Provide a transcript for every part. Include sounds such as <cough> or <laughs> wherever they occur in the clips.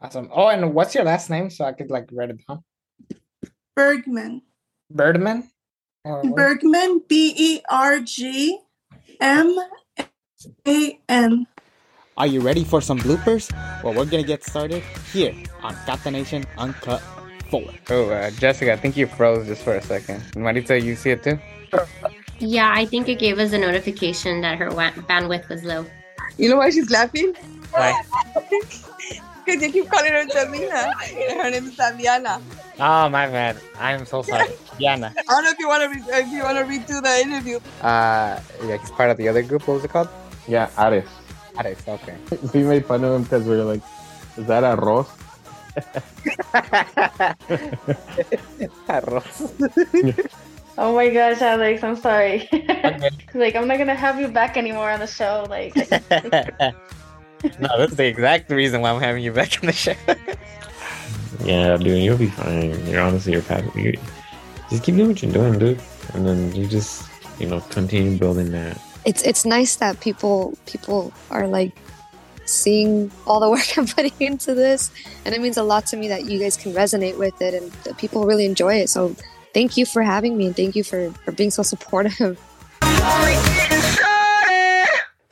Awesome. Oh, and what's your last name so I could like write it down? Bergman. Bergman? Bergman. B E R G M A N. Are you ready for some bloopers? Well, we're gonna get started here on Catanation Uncut 4. Oh, uh, Jessica, I think you froze just for a second. Marita, you see it too? Yeah, I think it gave us a notification that her wa- bandwidth was low. You know why she's laughing? Why? <laughs> Because you keep calling her Tamina. Her name is Tamiana. Oh, my bad. I'm so sorry. Diana. I don't know if you want to re- if you want to redo the interview. Uh, yeah, he's part of the other group. What was it called? Yeah, Ares. Ares, okay. <laughs> We made fun of him because we were like, is that arroz? <laughs> Arroz. <laughs> Oh my gosh, Alex, I'm sorry. Okay. like, I'm not gonna have you back anymore on the show. Like, no, that's the exact reason why I'm having you back on the show. Yeah, dude, you'll be fine. You're honestly, you're pat. You, just keep doing what you're doing, dude, and then you just, you know, continue building that. it's it's nice that people people are like seeing all the <laughs> work I'm putting into this, and it means a lot to me that you guys can resonate with it and that people really enjoy it. So thank you for having me and thank you for for being so supportive.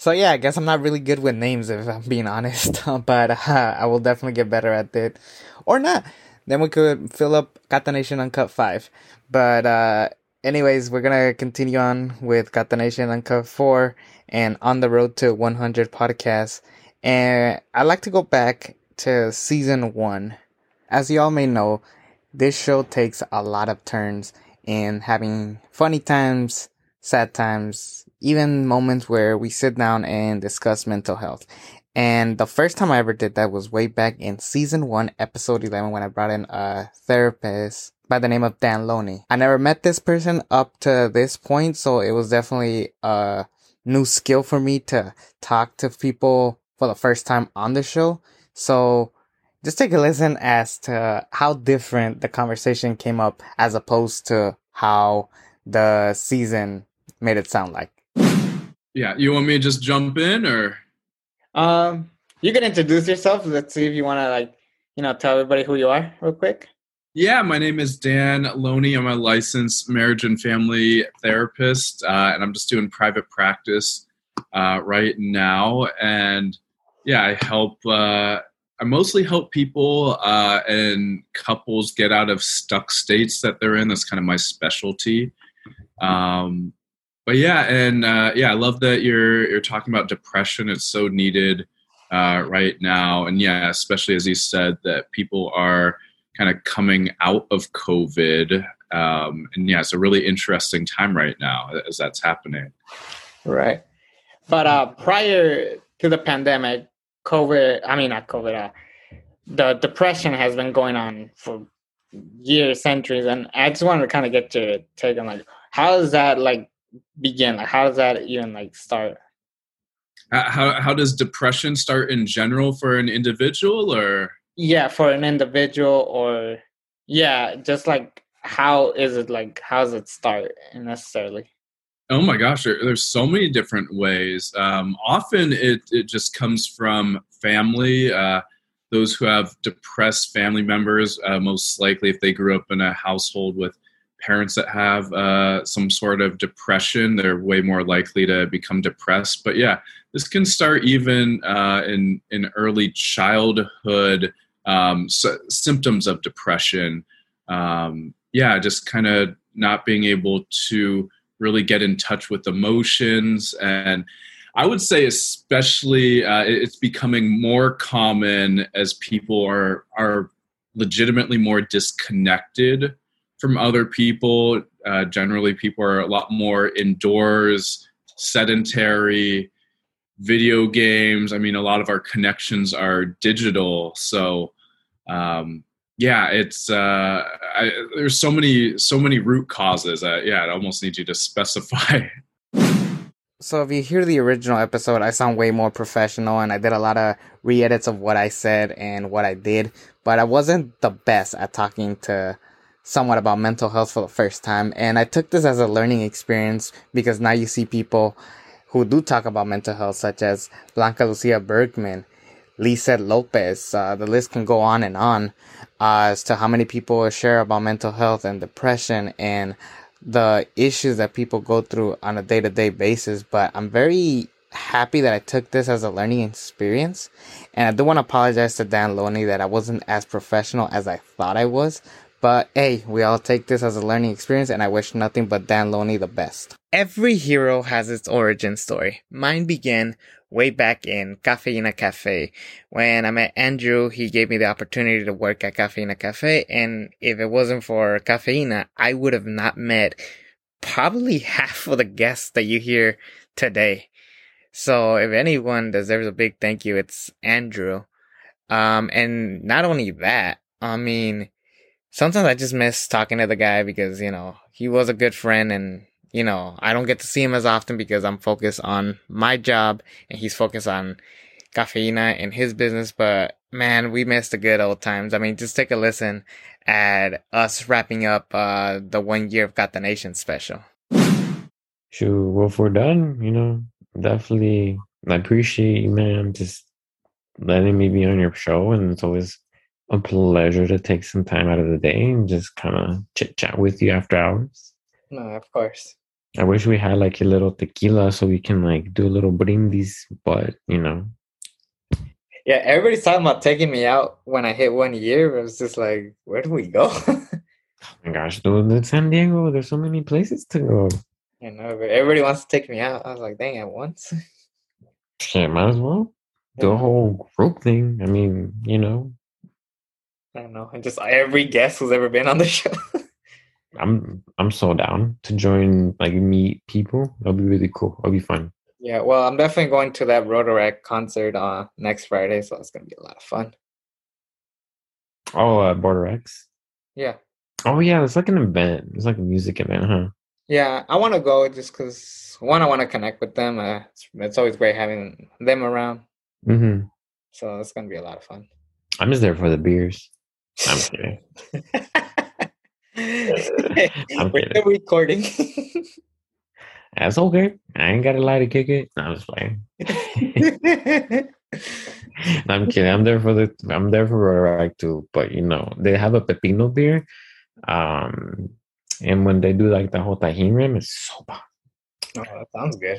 So yeah, I guess I'm not really good with names if I'm being <laughs> honest, <laughs> but uh, I will definitely get better at it, or not. Then we could fill up Catanation Uncut Five. But uh, anyways, we're gonna continue on with Catanation Uncut Four and on the road to 100 podcasts. And I like to go back to season one. As y'all may know, this show takes a lot of turns in having funny times, sad times, even moments where we sit down and discuss mental health. And the first time I ever did that was way back in season one, episode 11, when I brought in a therapist by the name of Dan Loney. I never met this person up to this point, so it was definitely a new skill for me to talk to people for the first time on the show. So just take a listen as to how different the conversation came up as opposed to how the season made it sound like. Yeah, you want me to just jump in or? Um, you can introduce yourself. Let's see if you want to like, you know, tell everybody who you are real quick. Yeah, my name is Dan Loney. I'm a licensed marriage and family therapist, uh, and I'm just doing private practice uh, right now. And yeah, I help. Uh, I mostly help people uh, and couples get out of stuck states that they're in. That's kind of my specialty. Um, but yeah, and uh, yeah, I love that you're you're talking about depression. It's so needed uh, right now, and yeah, especially as you said that people are kind of coming out of COVID, um, and yeah, it's a really interesting time right now as that's happening. Right. But uh, prior to the pandemic, COVID, I mean, not COVID, uh, the depression has been going on for years, centuries. And I just wanted to kind of get your take on like, how is that like begin? Like, how does that even like start? How how does depression start in general for an individual, or Yeah, for an individual or, yeah, just like, how is it like, how does it start necessarily? Oh my gosh, there, there's so many different ways. Um, often it, it just comes from family. Uh, those who have depressed family members, uh, most likely if they grew up in a household with parents that have uh, some sort of depression, they're way more likely to become depressed. But yeah, this can start even uh, in, in early childhood um, symptoms of depression. Um, yeah, just kind of not being able to really get in touch with emotions and i would say especially uh, it's becoming more common as people are are legitimately more disconnected from other people. Uh, generally people are a lot more indoors sedentary video games. I mean a lot of our connections are digital. So um, yeah it's uh I, there's so many so many root causes uh, yeah i almost need you to <laughs> specify. So if you hear the original episode, I sound way more professional and I did a lot of re-edits of what I said and what I did, but I wasn't the best at talking to someone about mental health for the first time. And I took this as a learning experience because now you see people who do talk about mental health, such as Blanca Lucia Bergman, Lisa Lopez. Uh, the list can go on and on uh, as to how many people share about mental health and depression and the issues that people go through on a day to day basis. But I'm very happy that I took this as a learning experience. And I do want to apologize to Dan Loney that I wasn't as professional as I thought I was. But hey, we all take this as a learning experience, and I wish nothing but Dan Loney the best. Every hero has its origin story. Mine began way back in Cafeina Cafe. When I met Andrew, he gave me the opportunity to work at Cafeina Cafe, and if it wasn't for Cafeina, I would have not met probably <laughs> half of the guests that you hear today. So if anyone deserves a big thank you, it's Andrew. Um, and not only that, I mean, sometimes I just miss talking to the guy because, you know, he was a good friend and, you know, I don't get to see him as often because I'm focused on my job and he's focused on Cafeina and his business. But man, we missed the good old times. I mean, just take a listen at us wrapping up, uh, the one year of Catanation special. Sure. Well, if we're done, you know, definitely, I appreciate you, man, just letting me be on your show. And it's always a pleasure to take some time out of the day and just kind of chit chat with you after hours. No, of course. I wish we had like a little tequila so we can like do a little brindis, but you know. Yeah, everybody's talking about taking me out when I hit one year. It was just like, where do we go? <laughs> oh my gosh, dude, in San Diego, there's so many places to go. I know, but everybody wants to take me out. I was like, dang, at once. <laughs> Shit, might as well. Do a whole group thing. I mean, you know. I don't know. And just every guest who's ever been on the <laughs> show. I'm I'm so down to join like meet people. That'll be really cool. That'll be fun. Yeah, well, I'm definitely going to that Rotaract concert uh next Friday, so it's gonna be a lot of fun. Oh, uh, Border X. Yeah. Oh yeah, it's like an event. It's like a music event, huh? Yeah, I want to go just because one, I want to connect with them. Uh, it's, it's always great having them around. Mm-hmm. So it's gonna be a lot of fun. I'm just there for the beers. I'm kidding. <laughs> I'm We're kidding. recording. That's okay. I ain't got a lie to kick it. No, I'm just playing. I'm kidding. I'm there for the. I'm there for Rotaract too. But you know, they have a pepino beer, um, and when they do like the whole Tajín rim, it's so bomb, oh, that sounds good.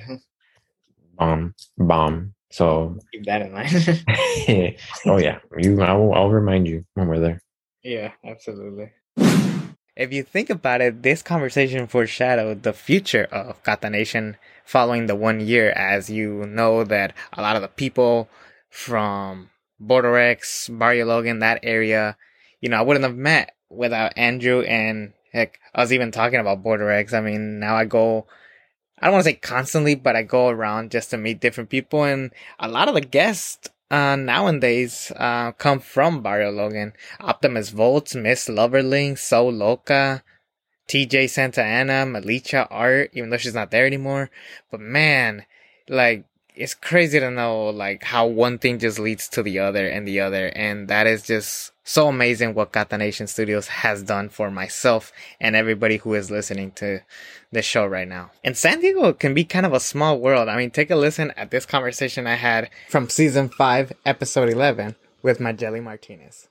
bomb, bomb. So, Keep that in mind. <laughs> <laughs> oh yeah, you. I'll, I'll remind you when we're there. Yeah, absolutely. If you think about it, this conversation foreshadowed the future of Catanation following the one year, as you know that a lot of the people from Border X, Barrio Logan, that area, you know, I wouldn't have met without Andrew and heck, I was even talking about Border X. I mean, now I go, I don't want to say constantly, but I go around just to meet different people, and a lot of the guests uh, nowadays uh, come from Barrio Logan. Optimus Volts, Miss Loverling, So Loca, TJ Santa Ana, Malicha Art, even though she's not there anymore. But man, like, it's crazy to know, like, how one thing just leads to the other and the other. And that is just so amazing what Catanation Studios has done for myself and everybody who is listening to the show right now. And San Diego can be kind of a small world. I mean, take a listen at this conversation I had from season 5, episode 11 with Magely Martinez.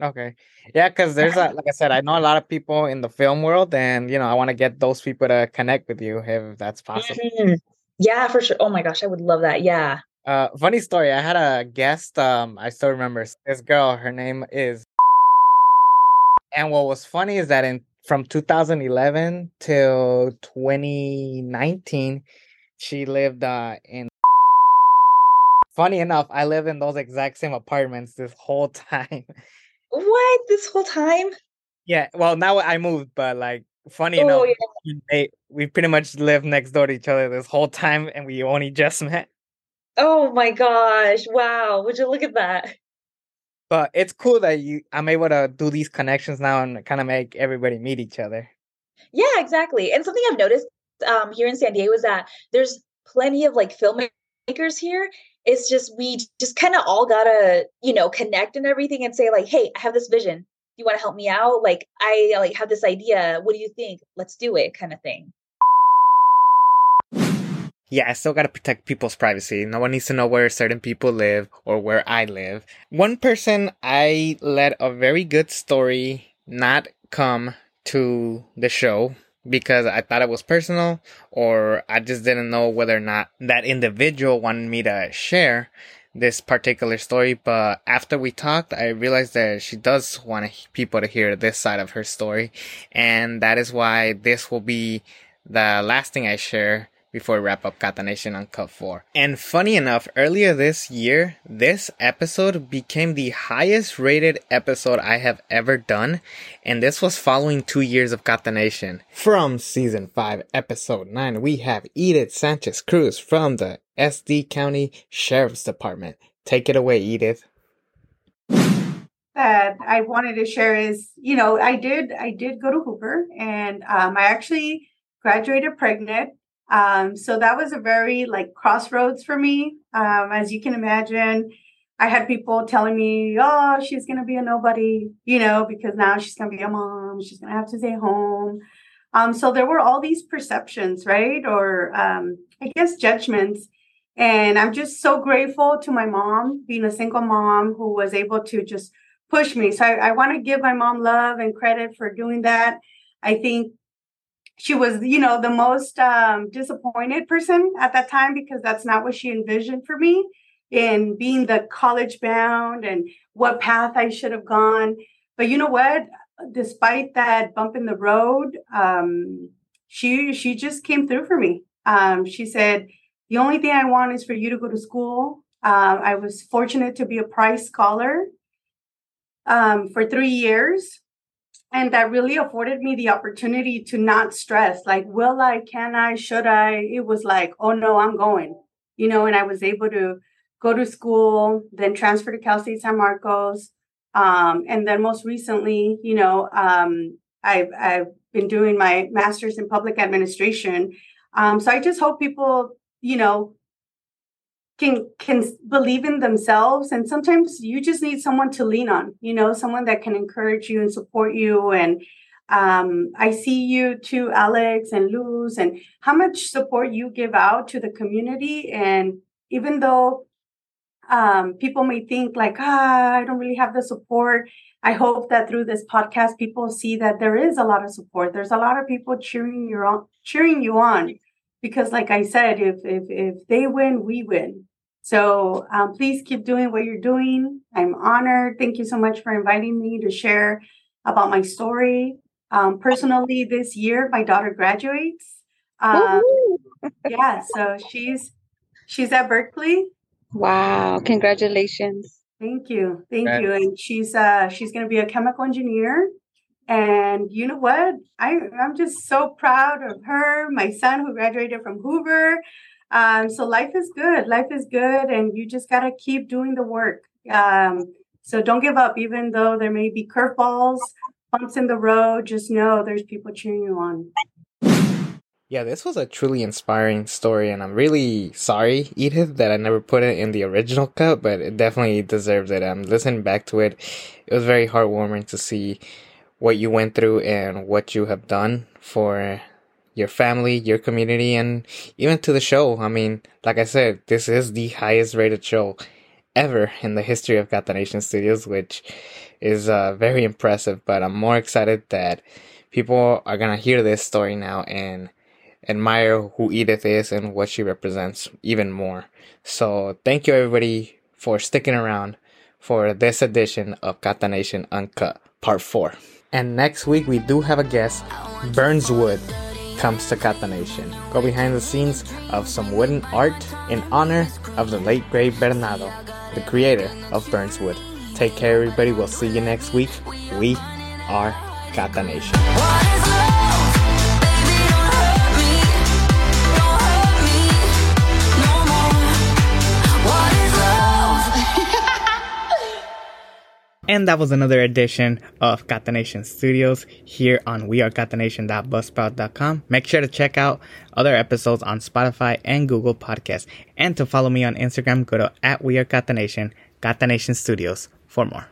Okay. Yeah, because there's a, like I said, I know a lot of people in the film world, and you know, I want to get those people to connect with you if that's possible. <laughs> Yeah, for sure. Oh my gosh, I would love that. Yeah. Uh, funny story. I had a guest. Um, I still remember this girl. Her name is. And what was funny is that in from 2011 till 2019, she lived uh in. Funny enough, I live in those exact same apartments this whole <laughs> time. What? This whole time? Yeah, well, now I moved, but like funny Oh, enough, yeah. they, we pretty much lived next door to each other this whole time, and we only just met. Oh my gosh. Wow. Would you look at that? But it's cool that you I'm able to do these connections now and kind of make everybody meet each other. Yeah, exactly. And something I've noticed um, here in San Diego is that there's plenty of like filmmakers here. It's just we just kind of all gotta, you know, connect and everything and say like, "Hey, I have this vision. You want to help me out? Like, I like have this idea. What do you think? Let's do it," kind of thing. yeah, I still gotta protect people's privacy. No one needs to know where certain people live or where I live. One person I let a very good story not come to the show because I thought it was personal or I just didn't know whether or not that individual wanted me to share this particular story. But after we talked, I realized that she does want people to hear this side of her story. And that is why this will be the last thing I share before we wrap up Catanation Uncut 4. And funny enough, earlier this year, this episode became the highest rated episode I have ever done, and this was following two years of Catanation. From season 5, episode 9, we have Edith Sanchez Cruz from the SD County Sheriff's Department. Take it away, Edith. That I wanted to share is, you know, I did I did go to Hoover and um, I actually graduated pregnant um, so that was a very like crossroads for me. Um, as you can imagine, I had people telling me, oh, she's going to be a nobody, you know, because now she's going to be a mom. She's going to have to stay home. Um, so there were all these perceptions, right? Or um, I guess judgments. And I'm just so grateful to my mom, being a single mom who was able to just push me. So I, I want to give my mom love and credit for doing that. I think she was, you know, the most um, disappointed person at that time because that's not what she envisioned for me in being the college bound and what path I should have gone. But you know what? Despite that bump in the road, um, she she just came through for me. Um, she said, "The only thing I want is for you to go to school." Uh, I was fortunate to be a Price scholar um, for three years and that really afforded me the opportunity to not stress like will i? Can i? Should i? It was like oh no i'm going you know and i was able to go to school then transfer to cal state san marcos um, and then most recently you know um, I've, I've been doing my master's in public administration. Um, so i just hope people you know can can believe in themselves and sometimes you just need someone to lean on you know someone that can encourage you and support you and um, i see you too alex and luz and how much support you give out to the community and even though um, people may think like ah i don't really have the support i hope that through this podcast people see that there is a lot of support. There's a lot of people cheering you on cheering you on because like i said if if if they win we win so um, please keep doing what you're doing. I'm honored. Thank you so much for inviting me to share about my story. Um, personally, this year my daughter graduates. Um, <laughs> yeah, so she's she's at Berkeley. Wow! Congratulations. Thank you, thank you. And she's uh she's going to be a chemical engineer. And you know what? I I'm just so proud of her. My son who graduated from Hoover. Um, so life is good. Life is good, and you just gotta keep doing the work. Um, so don't give up, even though there may be curveballs, bumps in the road. Just know there's people cheering you on. Yeah, this was a truly inspiring story, and I'm really sorry, Edith, that I never put it in the original cut, but it definitely deserves it. I'm listening back to it. It was very heartwarming to see what you went through and what you have done for your family, your community, and even to the show. I mean, like I said, this is the highest rated show ever in the history of Catanation Studios, which is uh, very impressive. But I'm more excited that people are gonna hear this story now and admire who Edith is and what she represents even more. So thank you everybody for sticking around for this edition of Catanation Uncut Part 4. And next week we do have a guest, Burnswood comes to Catanation. Go behind the scenes of some wooden art in honor of the late great Bernardo, the creator of Burnswood. Take care, everybody. We'll see you next week. We are Kata And that was another edition of Catanation Studios here on wearecatanation.buzzsprout.com. Make sure to check out other episodes on Spotify and Google Podcasts. And to follow me on Instagram, go to at wearecatanation, Kata Nation Studios for more.